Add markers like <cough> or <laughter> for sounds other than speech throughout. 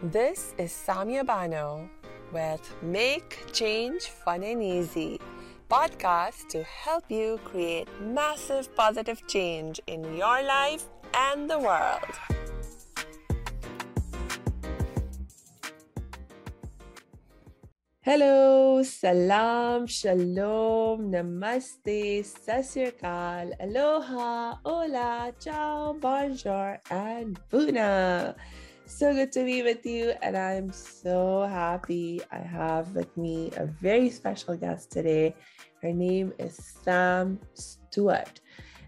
This is Samia Bano with Make Change Fun and Easy podcast to help you create massive positive change in your life and the world. Hello, salam, shalom, namaste, sat sri akal, aloha, hola, ciao, bonjour, and buna. So good to be with you, and I'm so happy I have with me a very special guest today. Her name is Sam Stewart,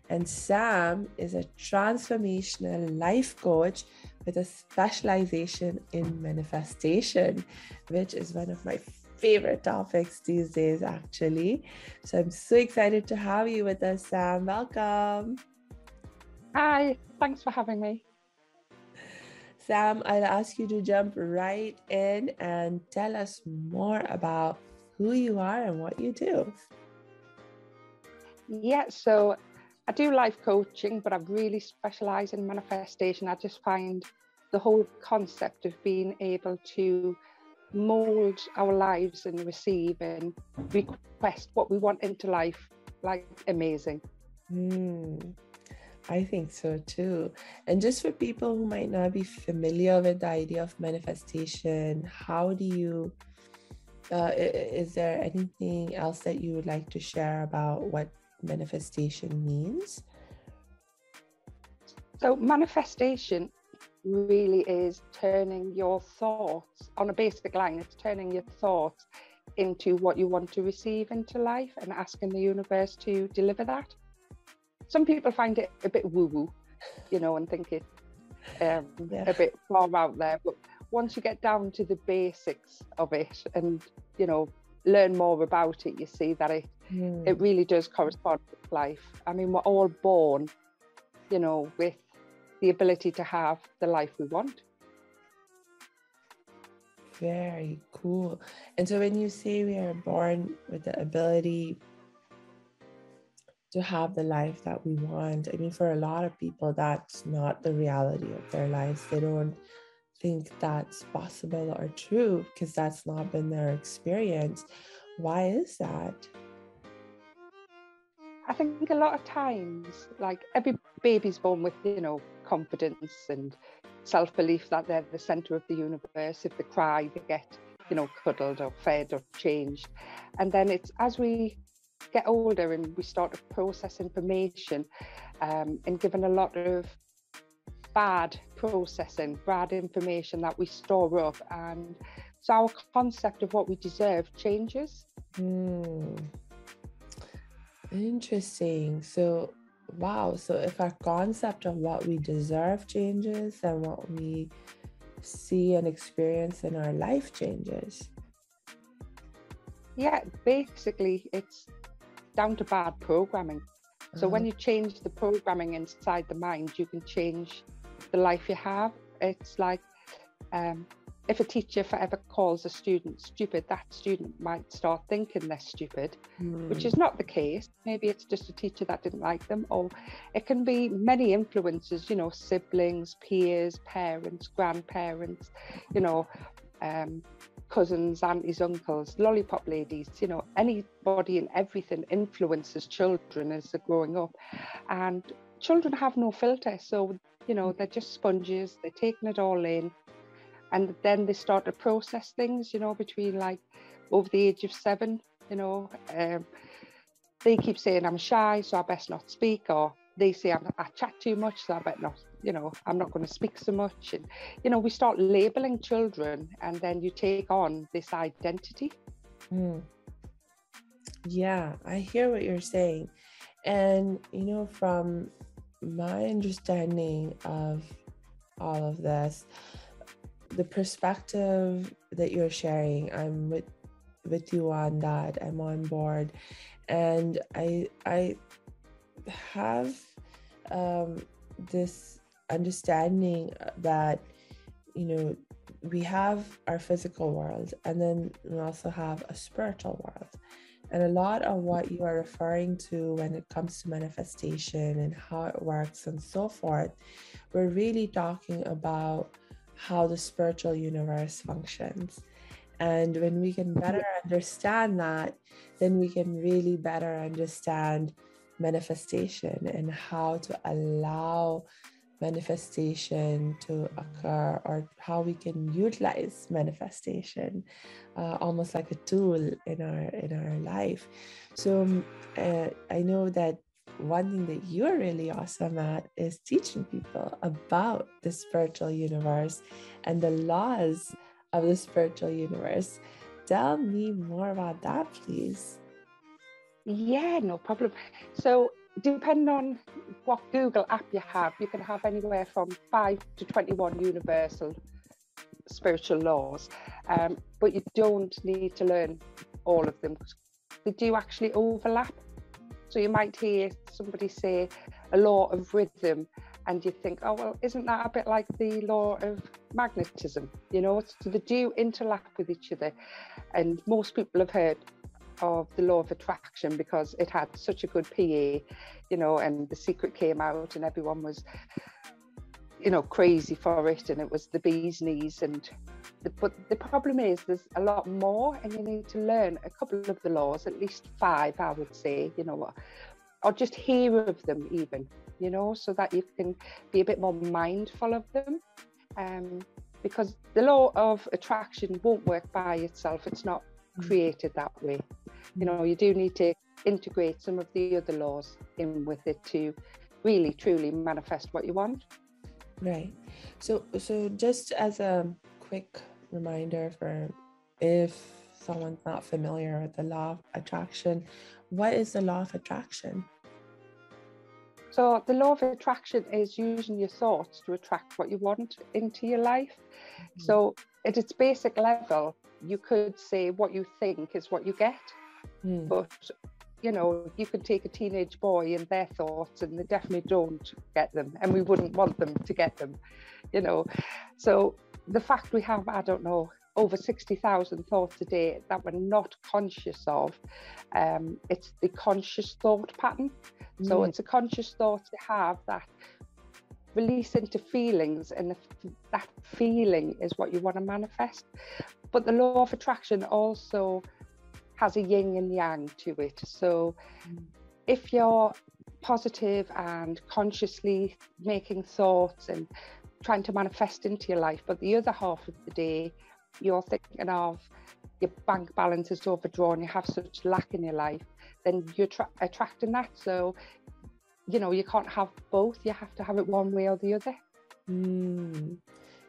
and Sam is a transformational life coach with a specialization in manifestation, which is one of my favorite topics these days, actually. So I'm so excited to have you with us, Sam. Welcome. Hi, thanks for having me. Sam, I'll ask you to jump right in and tell us more about who you are and what you do. Yeah, so I do life coaching, but I really specialize in manifestation. I just find the whole concept of being able to mold our lives and receive and request what we want into life like amazing. Mm. I think so too. And just for people who might not be familiar with the idea of manifestation, how do you, uh, is there anything else that you would like to share about what manifestation means? So, manifestation really is turning your thoughts on a basic line, it's turning your thoughts into what you want to receive into life and asking the universe to deliver that some people find it a bit woo woo, you know, and think it um, yeah. a bit far out there. But once you get down to the basics of it and, you know, learn more about it, you see that it mm. it really does correspond with life. I mean, we're all born, you know, with the ability to have the life we want. Very cool. And so when you say we are born with the ability to have the life that we want. I mean, for a lot of people, that's not the reality of their lives. They don't think that's possible or true because that's not been their experience. Why is that? I think a lot of times, like every baby's born with, you know, confidence and self belief that they're the center of the universe. If they cry, they get, you know, cuddled or fed or changed. And then it's as we get older and we start to process information um, and given a lot of bad processing, bad information that we store up. And so our concept of what we deserve changes. Hmm. Interesting. So, wow. So, if our concept of what we deserve changes and what we see and experience in our life changes. Yeah, basically, it's down to bad programming. So when uh-huh. you change the programming inside the mind, you can change the life you have. It's like um, if a teacher forever calls a student stupid, that student might start thinking they're stupid, mm. which is hmm. not the case. Maybe it's just a teacher that didn't like them, or it can be many influences, you know, siblings, peers, parents, grandparents, you know, um, cousins, aunties, uncles, lollipop ladies, you know, anybody and everything influences children as they're growing up. And children have no filter. So, you know, they're just sponges, they're taking it all in. And then they start to process things, you know, between like over the age of seven, you know. Um, they keep saying I'm shy, so I best not speak, or they say I'm, chat too much, so I better not you know, I'm not going to speak so much. And, you know, we start labeling children and then you take on this identity. Mm. Yeah, I hear what you're saying. And, you know, from my understanding of all of this, the perspective that you're sharing, I'm with with you on that. I'm on board. And I I have um this understanding that you know we have our physical world and then we also have a spiritual world and a lot of what you are referring to when it comes to manifestation and how it works and so forth we're really talking about how the spiritual universe functions. And when we can mm-hmm. better understand that, then we can really better understand manifestation and how to allow manifestation to occur or how we can utilize manifestation uh, almost like a tool in our in our life. So um, uh, i know that one thing that you're really awesome at is teaching people about the spiritual universe and the laws of the spiritual universe. Tell me more about that please. Yeah no problem. So depend on what Google app you have, you can have anywhere from 5 to 21 universal spiritual laws, um, but you don't need to learn all of them. They do actually overlap. So you might hear somebody say a law of rhythm, and you think, oh, well, isn't that a bit like the law of magnetism? You know, so they do interlap with each other. And most people have heard of the law of attraction because it had such a good PA, you know, and the secret came out and everyone was, you know, crazy for it and it was the bee's knees. And the, but the problem is there's a lot more and you need to learn a couple of the laws, at least five, I would say, you know, or just hear of them even, you know, so that you can be a bit more mindful of them. Um, because the law of attraction won't work by itself. It's not mm. created that way you know you do need to integrate some of the other laws in with it to really truly manifest what you want. Right. So so just as a quick reminder for if someone's not familiar with the law of attraction what is the law of attraction? So the law of attraction is using your thoughts to attract what you want into your life. Mm-hmm. so at its basic level you could say what you think is what you get Mm. But you know, you can take a teenage boy and their thoughts, and they definitely don't get them, and we wouldn't want them to get them, you know. So the fact we have, I don't know, over 60,000 thoughts a day that we're not conscious of, um, it's the conscious thought pattern. So mm. it's a conscious thought to have that release into feelings, and the, that feeling is what you want to manifest. But the law of attraction also has a yin and yang to it. So mm. if you're positive and consciously making thoughts and trying to manifest into your life, but the other half of the day, you're thinking of your bank balance is overdrawn, you have such lack in your life, then you're tra- attracting that. So, you know, you can't have both, you have to have it one way or the other. Mm.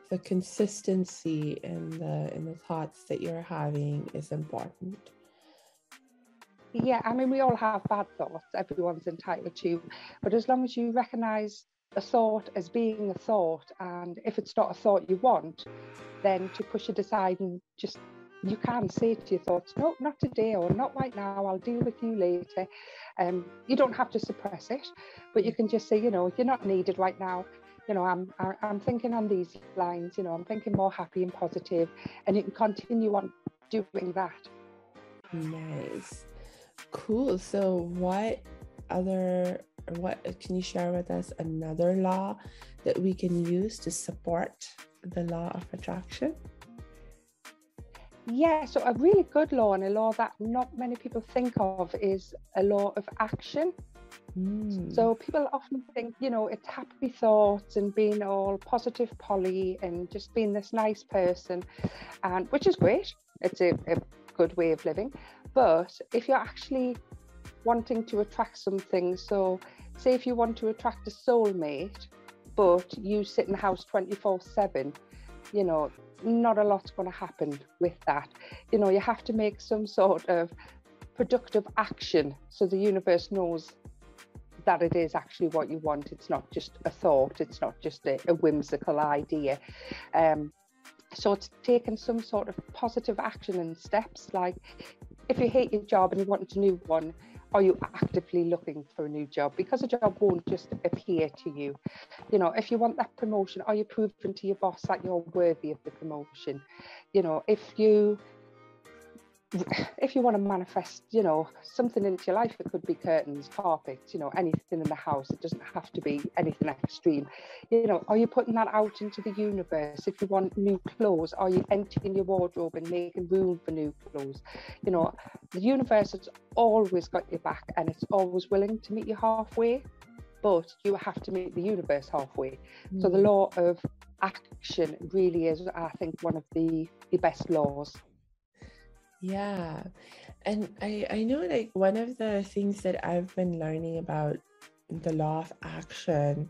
The consistency in the in the thoughts that you're having is important. Yeah, I mean, we all have bad thoughts, everyone's entitled to, but as long as you recognize a thought as being a thought, and if it's not a thought you want, then to push it aside and just you can say to your thoughts, no, not today or not right now, I'll deal with you later. Um, you don't have to suppress it, but you can just say, you know, you're not needed right now. You know, I'm I'm thinking on these lines, you know, I'm thinking more happy and positive, and you can continue on doing that. Nice. Cool. So, what other, what can you share with us another law that we can use to support the law of attraction? Yeah, so a really good law and a law that not many people think of is a law of action. Mm. So people often think, you know, it's happy thoughts and being all positive Polly and just being this nice person, and which is great. It's a, a good way of living. But if you're actually wanting to attract something, so say if you want to attract a soulmate, but you sit in the house 24 7, you know, not a lot's going to happen with that. You know, you have to make some sort of productive action so the universe knows that it is actually what you want. It's not just a thought, it's not just a, a whimsical idea. Um, so it's taking some sort of positive action and steps like if you hate your job and you want a new one, are you actively looking for a new job? Because a job won't just appear to you. You know, if you want that promotion, are you proving to your boss that you're worthy of the promotion? You know, if you <sighs> if you want to manifest, you know, something into your life, it could be curtains, carpets, you know, anything in the house. It doesn't have to be anything extreme. You know, are you putting that out into the universe? If you want new clothes, are you emptying your wardrobe and making room for new clothes? You know, the universe has always got your back and it's always willing to meet you halfway, but you have to meet the universe halfway. Mm. So the mm. law of action really is, I think, one of the, the best laws. Yeah. And I, I know like one of the things that I've been learning about the law of action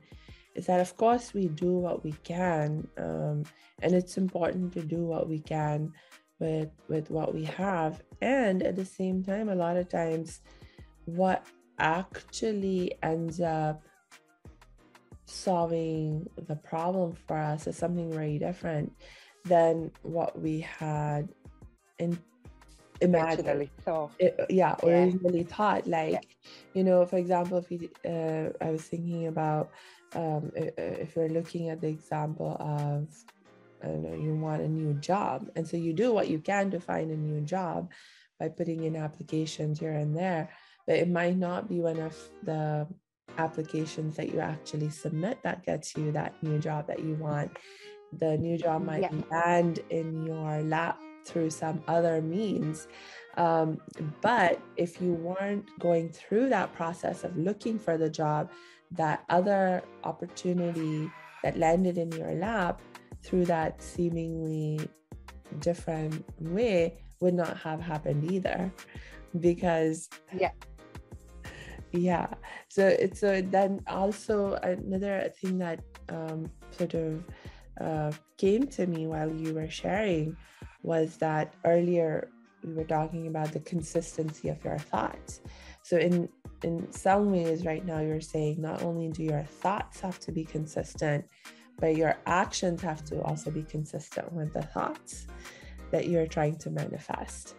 is that of course we do what we can um, and it's important to do what we can with with what we have and at the same time a lot of times what actually ends up solving the problem for us is something very different than what we had in imagined thought. It, yeah, originally yeah. thought. Like, yeah. you know, for example, if you, uh, I was thinking about um, if you're looking at the example of, I don't know, you want a new job, and so you do what you can to find a new job by putting in applications here and there, but it might not be one of the applications that you actually submit that gets you that new job that you want. The new job might yeah. land in your lap through some other means. Um, but if you weren't going through that process of looking for the job, that other opportunity that landed in your lap through that seemingly different way would not have happened either. Because yeah. Yeah. So it's so then also another thing that um, sort of uh, came to me while you were sharing was that earlier we were talking about the consistency of your thoughts. So in in some ways right now you're saying not only do your thoughts have to be consistent, but your actions have to also be consistent with the thoughts that you're trying to manifest.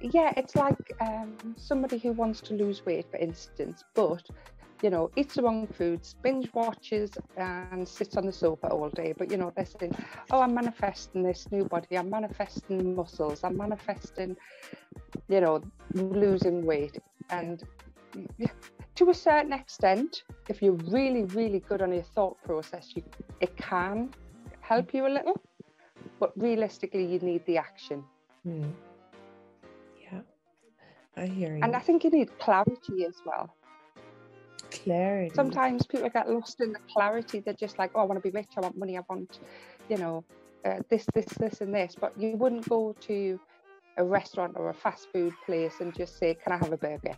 Yeah, it's like um, somebody who wants to lose weight, for instance, but you know, eats the wrong foods, binge watches, and sits on the sofa all day. But you know, they're saying, "Oh, I'm manifesting this new body. I'm manifesting muscles. I'm manifesting, you know, losing weight." And to a certain extent, if you're really, really good on your thought process, you, it can help you a little. But realistically, you need the action. Hmm. Yeah, I hear you. And I think you need clarity as well clarity. Sometimes people get lost in the clarity. They're just like, oh, I want to be rich. I want money. I want, you know, uh, this, this, this, and this. But you wouldn't go to a restaurant or a fast food place and just say, can I have a burger?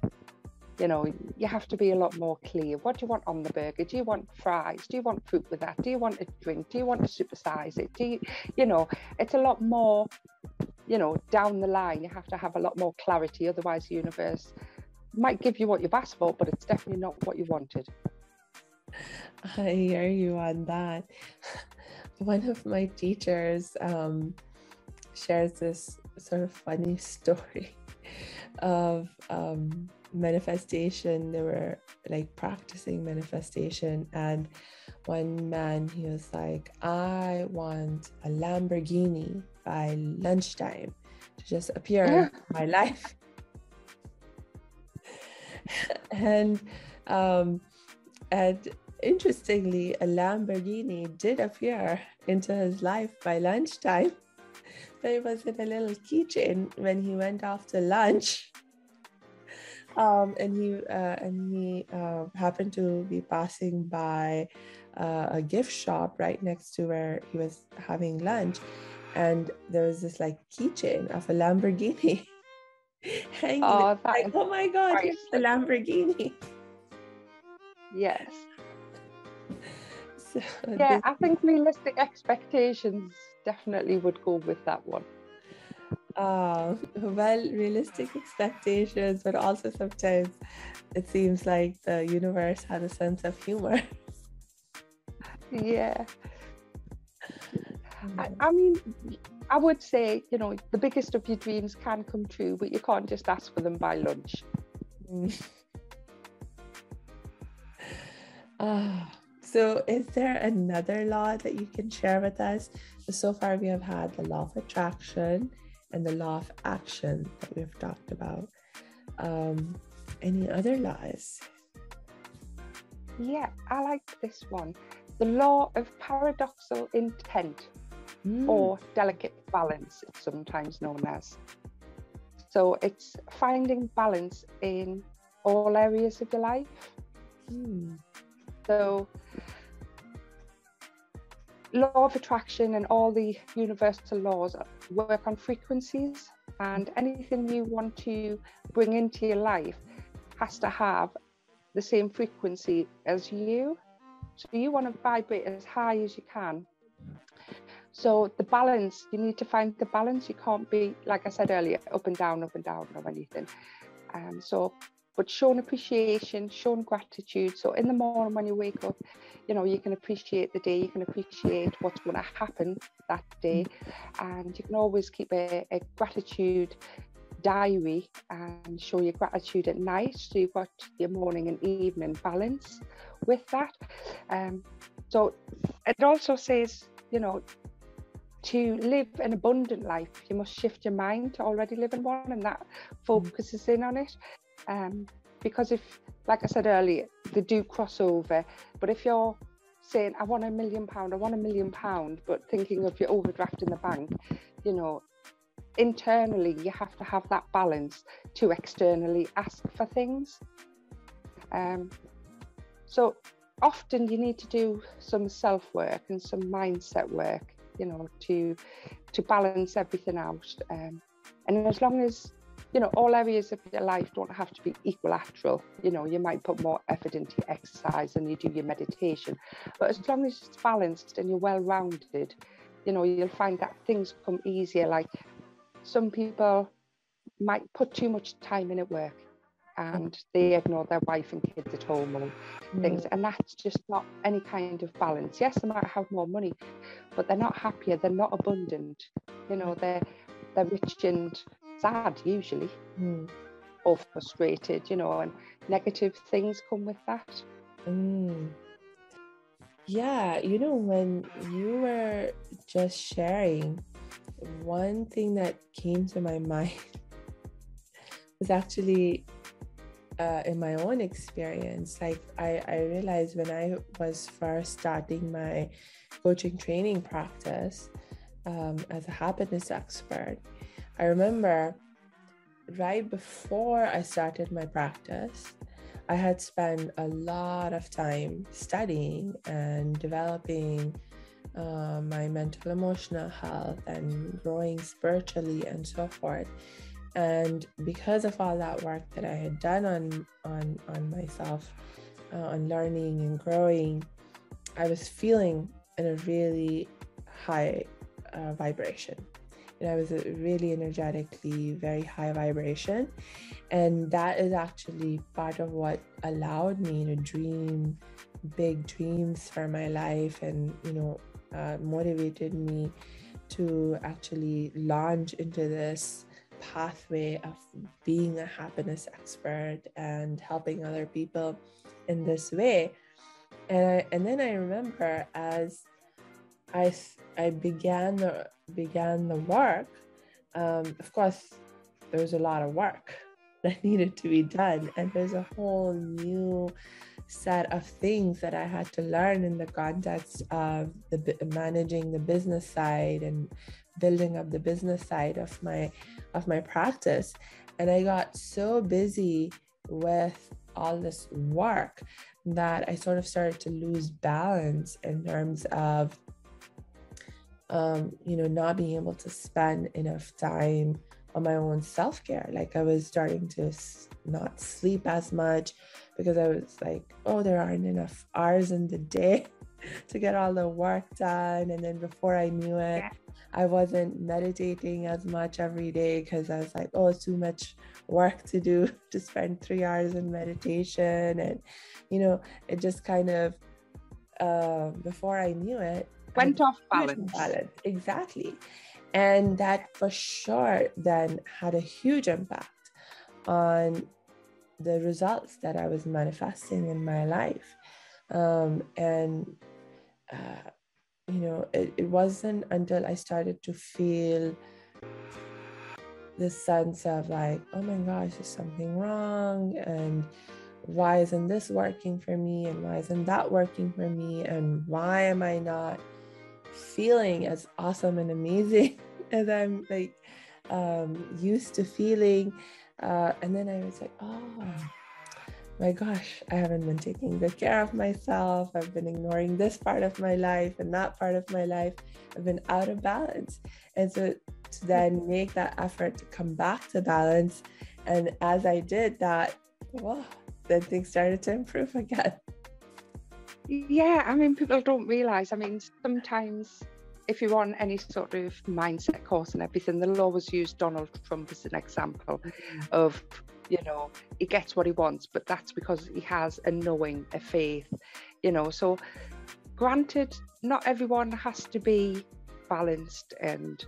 You know, you have to be a lot more clear. What do you want on the burger? Do you want fries? Do you want fruit with that? Do you want a drink? Do you want to supersize it? Do you, you know, it's a lot more, you know, down the line. You have to have a lot more clarity. Otherwise, the universe might give you what you've asked for, but it's definitely not what you wanted. I hear you on that. <laughs> One of my teachers um, shares this sort of funny <laughs> story of um, manifestation. They were like practicing manifestation, and one man he was like, "I want a Lamborghini by lunchtime to just appear <laughs> in my life." <laughs> and um, and interestingly, a Lamborghini did appear into his life by lunchtime. <laughs> But it was in a little keychain when he went off to lunch. <laughs> Um, and he uh, and he uh, happened to be passing by uh, a gift shop right next to where he was having lunch, and there was this like keychain of a Lamborghini. <laughs> hanging. Oh, like, oh my God, it's the Lamborghini. Yes. <laughs> So yeah. I think realistic expectations definitely would go with that one. Uh, well, realistic expectations, but also sometimes it seems like the universe has a sense of humor. yeah. <laughs> I, I mean, I would say, you know, the biggest of your dreams can come true, but you can't just ask for them by lunch. uh, <laughs> so, is there another law that you can share with us? So far, we have had the law of attraction and the law of action that we've talked about. Um, any other laws? Yeah, I like this one. The law of paradoxical intent mm. or delicate balance, it's sometimes known as. So it's finding balance in all areas of your life. Mm. So law of attraction and all the universal laws work on frequencies and anything you want to bring into your life has to have the same frequency as you so you want to vibrate as high as you can so the balance you need to find the balance you can't be like i said earlier up and down up and down or anything um, so but showing appreciation, showing gratitude. So in the morning when you wake up, you know, you can appreciate the day, you can appreciate what's going to happen that day, and you can always keep a, a gratitude diary and show your gratitude at night. So you've got your morning and evening balance with that. Um, so it also says, you know, to live an abundant life, you must shift your mind to already living one, and that focuses in on it. Um, because if, like I said earlier, they do cross over. But if you're saying, I want a million pound, I want a million pound, but thinking of your overdraft in the bank, you know, internally you have to have that balance to externally ask for things. Um, so often you need to do some self work and some mindset work, you know, to to balance everything out. Um, and as long as you know, all areas of your life don't have to be equilateral. You know, you might put more effort into exercise and you do your meditation, but as long as it's balanced and you're well rounded, you know, you'll find that things come easier. Like some people might put too much time in at work and they ignore their wife and kids at home or mm. things and that's just not any kind of balance yes they might have more money but they're not happier they're not abundant you know they're they're rich and sad usually mm. or frustrated, you know, and negative things come with that. Mm. Yeah, you know, when you were just sharing, one thing that came to my <laughs> mind was actually uh, in my own experience. Like, I, I realized when I was first starting my coaching training practice um, as a happiness expert, I remember right before I started my practice, I had spent a lot of time studying and developing uh, my mental emotional health and growing spiritually and so forth. And because of all that work that I had done on on on myself, uh, on learning and growing, I was feeling in a really high uh, vibration and I was really energetically very high vibration. And that is actually part of what allowed me to dream big dreams for my life and, you know, uh, motivated me to actually launch into this pathway of being a happiness expert and helping other people in this way. And, I, and then I remember as I, I began the began the work, um, of course, there was a lot of work <laughs> that needed to be done. And there's a whole new set of things that I had to learn in the context of the managing the business side and building up the business side of my of my practice. And I got so busy with all this work that I sort of started to lose balance in terms of um, you know, not being able to spend enough time on my own self care. Like I was starting to not sleep as much because I was like, oh, there aren't enough hours in the day <laughs> to get all the work done. And then before I knew it, yeah. I wasn't meditating as much every day because I was like, oh, it's too much work to do <laughs> to spend three hours in meditation. And, you know, it just kind of, uh, before I knew it, went off balance. balance. Exactly. And that for sure then had a huge impact on the results that I was manifesting in my life. Um, and, uh, you know, it, it wasn't until I started to feel this sense of like, oh my gosh, is something wrong? And why isn't this working for me? And why isn't that working for me? And why am I not feeling as awesome and amazing <laughs> as I'm like um, used to feeling? Uh, and then I was like, oh my gosh, I haven't been taking good care of myself. I've been ignoring this part of my life and that part of my life. I've been out of balance. And so to then make that effort to come back to balance. And as I did that, well, then things started to improve <laughs> again. Yeah, I mean, people don't realize. I mean, sometimes if you're on any sort of mindset course and everything, they'll always use Donald Trump as an example mm-hmm. of, you know, he gets what he wants, but that's because he has a knowing, a faith, you know. So, granted, not everyone has to be balanced and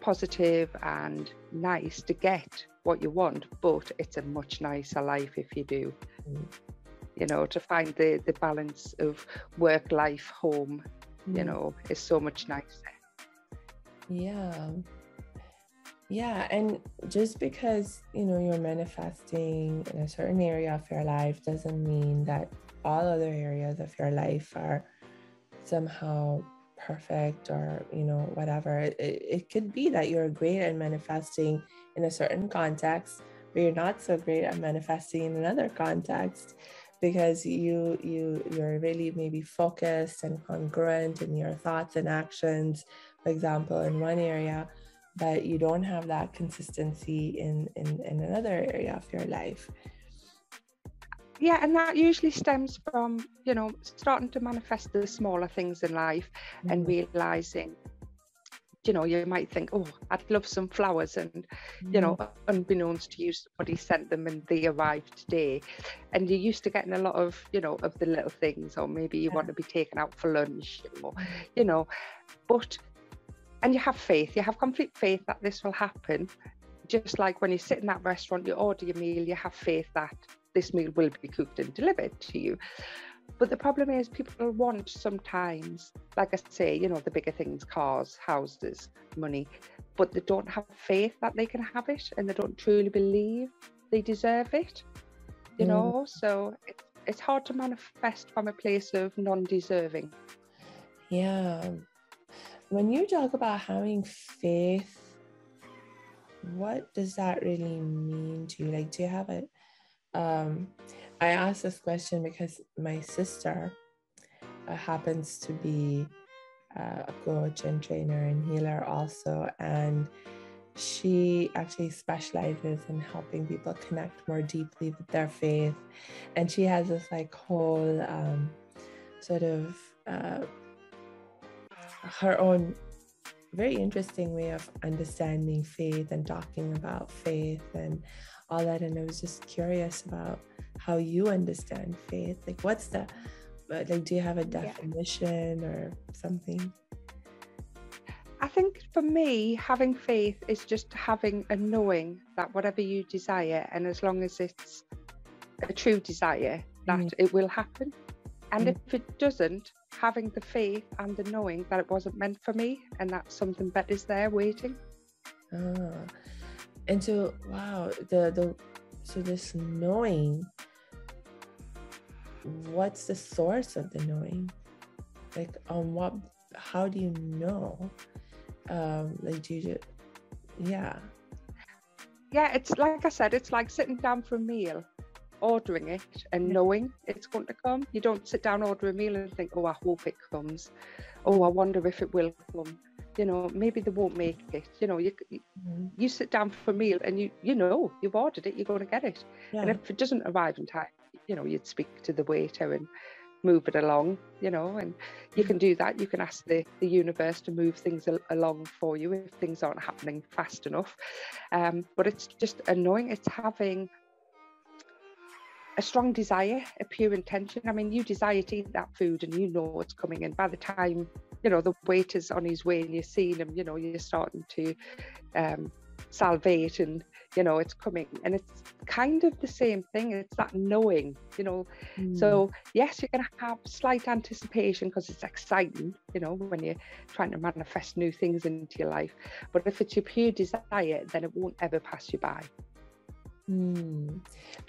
positive and nice to get what you want, but it's a much nicer life if you do. Mm. You know, to find the, the balance of work, life, home, mm. you know, is so much nicer. Yeah. Yeah. And just because, you know, you're manifesting in a certain area of your life doesn't mean that all other areas of your life are somehow perfect or you know whatever it, it could be that you're great at manifesting in a certain context but you're not so great at manifesting in another context because you you you're really maybe focused and congruent in your thoughts and actions for example in one area but you don't have that consistency in in, in another area of your life yeah and that usually stems from you know starting to manifest the smaller things in life mm-hmm. and realizing you know you might think oh i'd love some flowers and mm-hmm. you know mm-hmm. unbeknownst to you somebody sent them and they arrived today and you're used to getting a lot of you know of the little things or maybe you yeah. want to be taken out for lunch or mm-hmm. you know but and you have faith you have complete faith that this will happen just like when you sit in that restaurant you order your meal you have faith that this meal will be cooked and delivered to you. But the problem is, people want sometimes, like I say, you know, the bigger things cars, houses, money, but they don't have faith that they can have it and they don't truly believe they deserve it, you mm. know? So it, it's hard to manifest from a place of non deserving. Yeah. When you talk about having faith, what does that really mean to you? Like, do you have a um, I asked this question because my sister uh, happens to be uh, a coach and trainer and healer also. And she actually specializes in helping people connect more deeply with their faith. And she has this like whole um, sort of uh, her own very interesting way of understanding faith and talking about faith and all that and i was just curious about how you understand faith like what's the uh, like do you have a definition yeah. or something i think for me having faith is just having a knowing that whatever you desire and as long as it's a true desire that mm. it will happen and mm. if it doesn't having the faith and the knowing that it wasn't meant for me and that something better is there waiting. Ah. And so wow the the so this knowing what's the source of the knowing? Like on what how do you know? Um like do you yeah. Yeah it's like i said it's like sitting down for a meal ordering it and knowing it's going to come. You don't sit down order a meal and think oh i hope it comes. Oh i wonder if it will come. You know maybe they won't make it. You know you mm-hmm. you sit down for a meal and you you know you've ordered it you're going to get it. Yeah. and if it doesn't arrive in time you know you'd speak to the waiter and move it along you know and you can do that. You can ask the, the universe to move things al- along for you if things aren't happening fast enough. Um, but it's just annoying. It's having a strong desire, a pure intention. I mean, you desire to eat that food and you know it's coming. And by the time, you know, the waiter's on his way and you're seeing him, you know, you're starting to um, salivate and you know it's coming and it's kind of the same thing it's that knowing you know mm. so yes you're going to have slight anticipation because it's exciting you know when you're trying to manifest new things into your life but if it's your pure desire then it won't ever pass you by mm.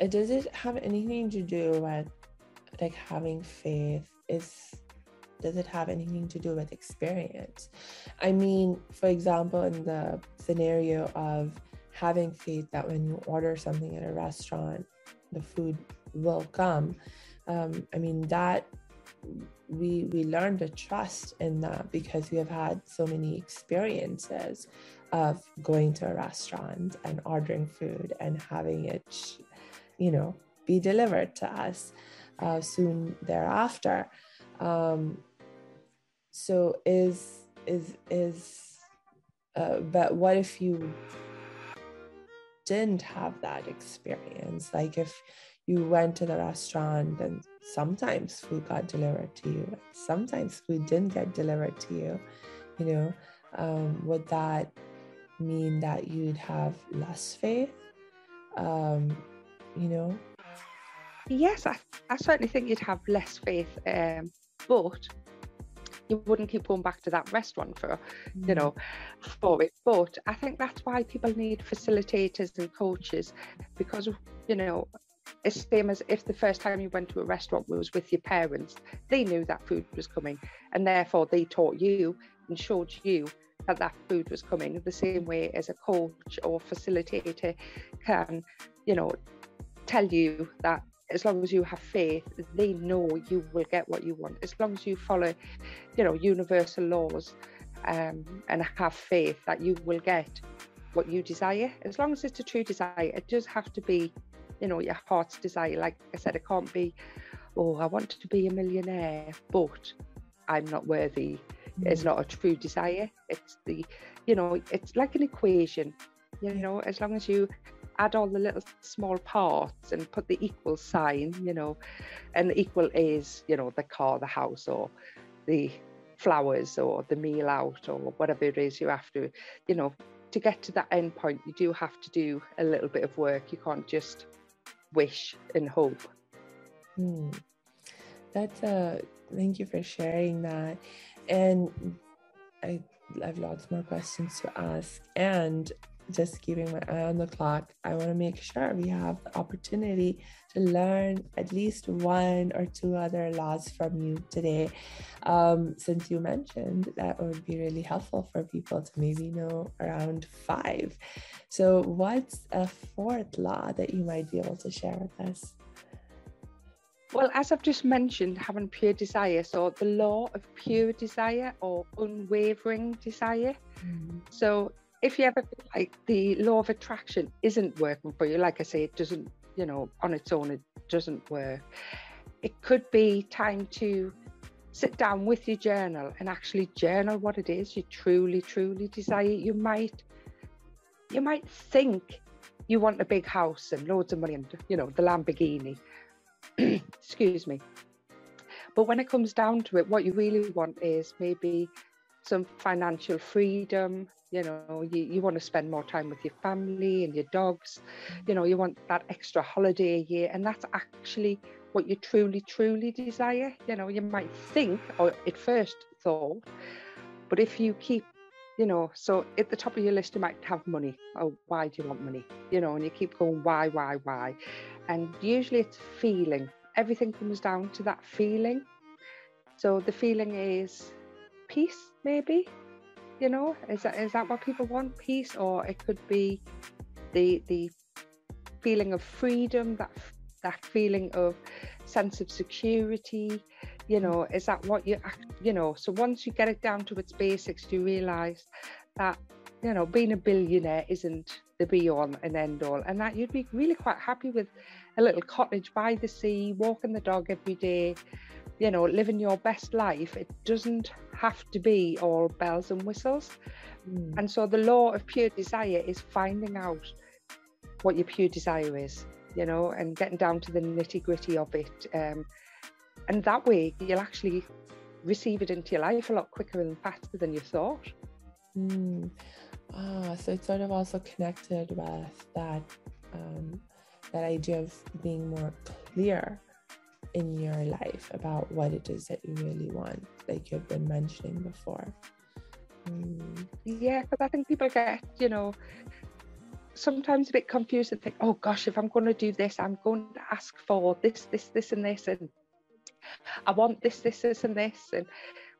does it have anything to do with like having faith is does it have anything to do with experience i mean for example in the scenario of having faith that when you order something at a restaurant, the food will come. Um, I mean that we we learn to trust in that because we have had so many experiences of going to a restaurant and ordering food and having it, you know, be delivered to us uh, soon thereafter. Um, so is is is uh, but what if you didn't have that experience. Like if you went to the restaurant and sometimes food got delivered to you, sometimes food didn't get delivered to you, you know, um, would that mean that you'd have less faith? Um, you know? Yes, I, I certainly think you'd have less faith. Um, but you wouldn't keep going back to that restaurant for, mm. you know, for it. But I think that's why people need facilitators and coaches because, you know, it's the same as if the first time you went to a restaurant was with your parents, they knew that food was coming and therefore they taught you and showed you that that food was coming the same way as a coach or facilitator can, you know, tell you that as long as you have faith, they know you will get what you want. As long as you follow, you know, universal laws um, and have faith that you will get what you desire. As long as it's a true desire, it does have to be, you know, your heart's desire. Like I said, it can't be, oh, I want to be a millionaire, but I'm not worthy. It's not a true desire. It's the, you know, it's like an equation. You know, as long as you add all the little small parts and put the equal sign, you know, and the equal is, you know, the car, the house, or the flowers, or the meal out, or whatever it is you have to, You know, to get to that end point, you do have to do a little bit of work. You can't just wish and hope. Hmm. That's a thank you for sharing that. And I have lots more questions to ask. And just keeping my eye on the clock. I want to make sure we have the opportunity to learn at least one or two other laws from you today. Um, since you mentioned that would be really helpful for people to maybe know around five. So, what's a fourth law that you might be able to share with us? Well, as I've just mentioned, having pure desire, so the law of pure desire or unwavering desire. Mm-hmm. So if you ever feel like the law of attraction isn't working for you, like I say, it doesn't, you know, on its own, it doesn't work. It could be time to sit down with your journal and actually journal what it is you truly, truly desire. You might, you might think you want a big house and loads of money and, you know, the Lamborghini. <clears throat> Excuse me. But when it comes down to it, what you really want is maybe some financial freedom, you know you, you want to spend more time with your family and your dogs. You know you want that extra holiday a year and that's actually what you truly truly desire. You know you might think or at first thought but if you keep you know so at the top of your list you might have money. Oh why do you want money? You know and you keep going why why why and usually it's feeling. Everything comes down to that feeling. So the feeling is peace maybe you know? Is that is that what people want peace? Or it could be the the feeling of freedom that that feeling of sense of security you know? Is that what you you know? So once you get it down to its basics you realize that you know being a billionaire isn't the be all and end all and that you'd be really quite happy with a little cottage by the sea walking the dog every day you know living your best life it doesn't have to be all bells and whistles. Mm. And so the law of pure desire is finding out what your pure desire is, you know, and getting down to the nitty gritty of it. Um, and that way you'll actually receive it into your life a lot quicker and faster than you thought. Mm. Ah, so it's sort of also connected with that um, that idea of being more clear in your life about what it is that you really want, like you've been mentioning before. Mm. Yeah, because I think people get, you know, sometimes a bit confused and think, oh gosh, if I'm going to do this, I'm going to ask for this, this, this, and this, and I want this, this, this, and this. And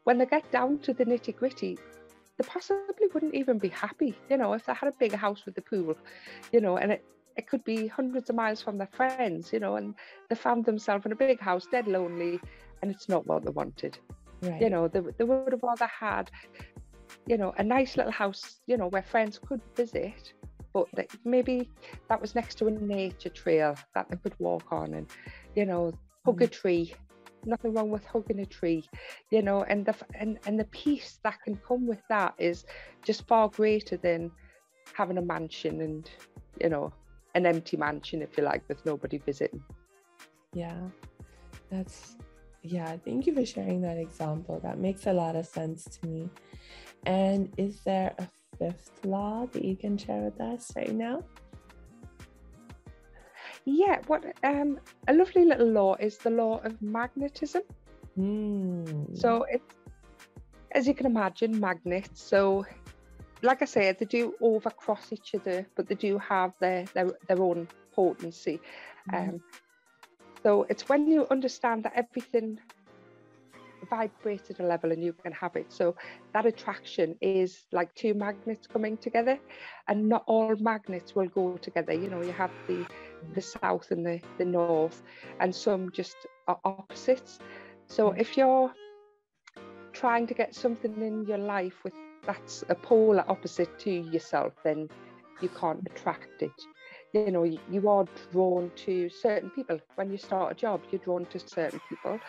when they get down to the nitty gritty, they possibly wouldn't even be happy, you know, if they had a big house with the pool, you know, and it, it could be hundreds of miles from their friends, you know, and they found themselves in a big house, dead lonely, and it's not what they wanted. Right. You know, they, they would have rather had, you know, a nice little house, you know, where friends could visit, but maybe that was next to a nature trail that they could walk on and, you know, hug a mm. tree. Nothing wrong with hugging a tree, you know, and the and, and the peace that can come with that is just far greater than having a mansion and, you know, an empty mansion, if you like, with nobody visiting. Yeah, that's yeah. Thank you for sharing that example. That makes a lot of sense to me. And is there a fifth law that you can share with us right now? Yeah, what um, a lovely little law is the law of magnetism. Mm. So it's as you can imagine, magnets. So, like I said, they do overcross each other, but they do have their their, their own potency. Mm. Um, so it's when you understand that everything vibrate at a level and you can have it. So that attraction is like two magnets coming together, and not all magnets will go together. You know, you have the the south and the the north, and some just are opposites. So if you're trying to get something in your life with that's a polar opposite to yourself, then you can't attract it. You know you are drawn to certain people. When you start a job you're drawn to certain people.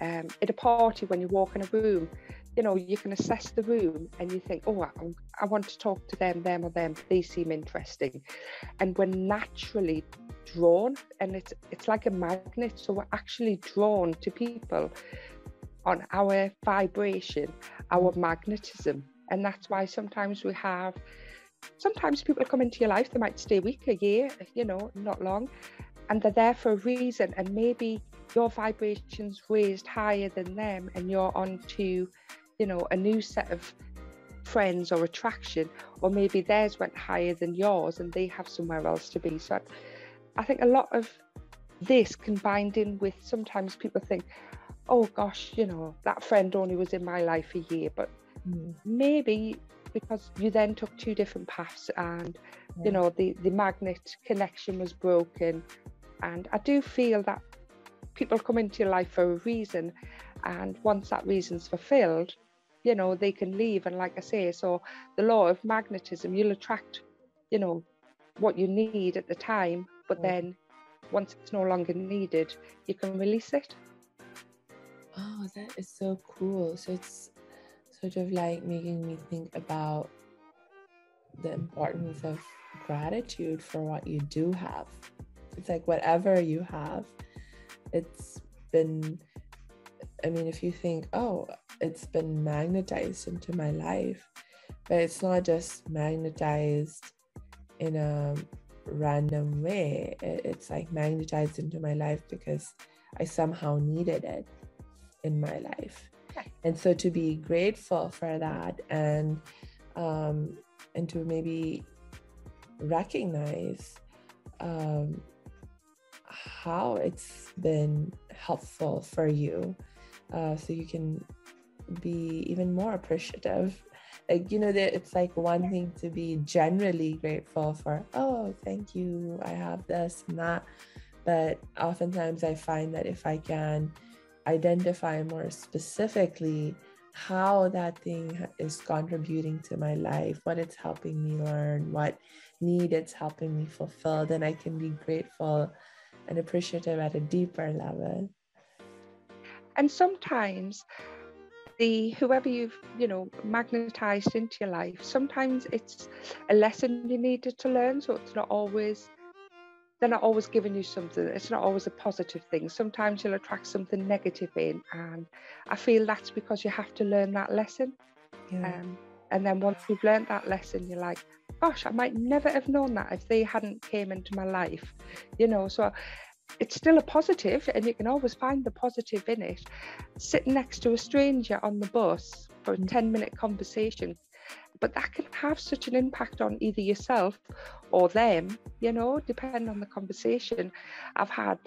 Um, at a party when you walk in a room you know you can assess the room and you think oh I, I want to talk to them them or them. They seem interesting. And we're naturally drawn and it's it's like a magnet so we're actually drawn to people on our vibration our mm. magnetism and that's why sometimes we have sometimes people come into your life, they might stay a week, a year, you know, not long, and they're there for a reason. And maybe your vibrations raised higher than them, and you're on to, you know, a new set of friends or attraction, or maybe theirs went higher than yours and they have somewhere else to be. So I think a lot of this combined in with sometimes people think, oh gosh, you know, that friend only was in my life a year, but mm. maybe because you then took two different paths and yeah. you know the the magnet connection was broken and i do feel that people come into your life for a reason and once that reason's fulfilled you know they can leave and like i say so the law of magnetism you'll attract you know what you need at the time but mm. then once it's no longer needed you can release it. Oh that is so cool. So it's sort of like making me think about the importance of gratitude for what you do have. It's like whatever you have, it's been, I mean, if you think, oh, it's been magnetized into my life, but it's not just magnetized in a random way. It's like magnetized into my life because I somehow needed it in my life and so to be grateful for that and um, and to maybe recognize um, how it's been helpful for you uh, so you can be even more appreciative like you know that it's like one thing to be generally grateful for oh thank you i have this and that but oftentimes i find that if i can identify more specifically how that thing is contributing to my life, what it's helping me learn, what need it's helping me fulfill, then I can be grateful and appreciative at a deeper level. And sometimes the whoever you've you know magnetized into your life sometimes it's a lesson you needed to learn so it's not always they're not always giving you something it's not always a positive thing sometimes you'll attract something negative in and i feel that's because you have to learn that lesson yeah. um, And then once you've learned that lesson, you're like, gosh, I might never have known that if they hadn't came into my life, you know. So it's still a positive, and you can always find the positive in it. Sitting next to a stranger on the bus for a mm. 10 minute conversation but that can have such an impact on either yourself or them, you know, depending on the conversation. I've had,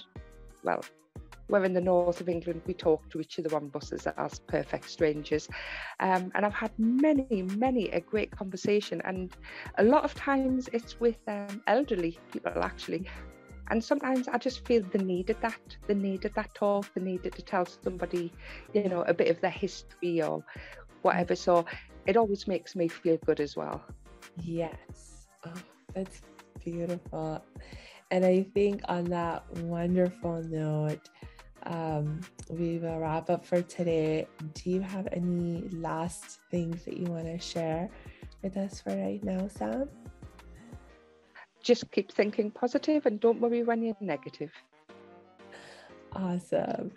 well, we're in the north of England, we talk to each other on buses as perfect strangers. Um, and I've had many, many a great conversation. And a lot of times it's with um, elderly people, actually. And sometimes I just feel the need of that, the need of that talk, the need to tell somebody, you know, a bit of their history or whatever. So it always makes me feel good as well. Yes. Oh, that's beautiful. And I think on that wonderful note, um, we will wrap up for today. Do you have any last things that you want to share with us for right now, Sam? Just keep thinking positive and don't worry when you're negative. Awesome.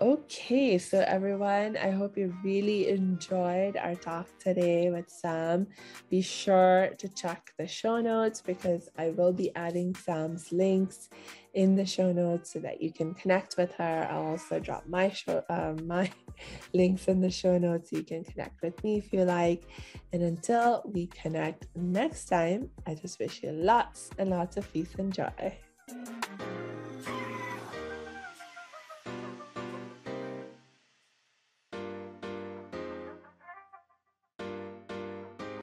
Okay, so everyone, I hope you really enjoyed our talk today with Sam. Be sure to check the show notes because I will be adding Sam's links in the show notes so that you can connect with her. I'll also drop my show um, <laughs> my links in the show notes so you can connect with me if you like. And until we connect next time, I just wish you lots and lots of peace and joy.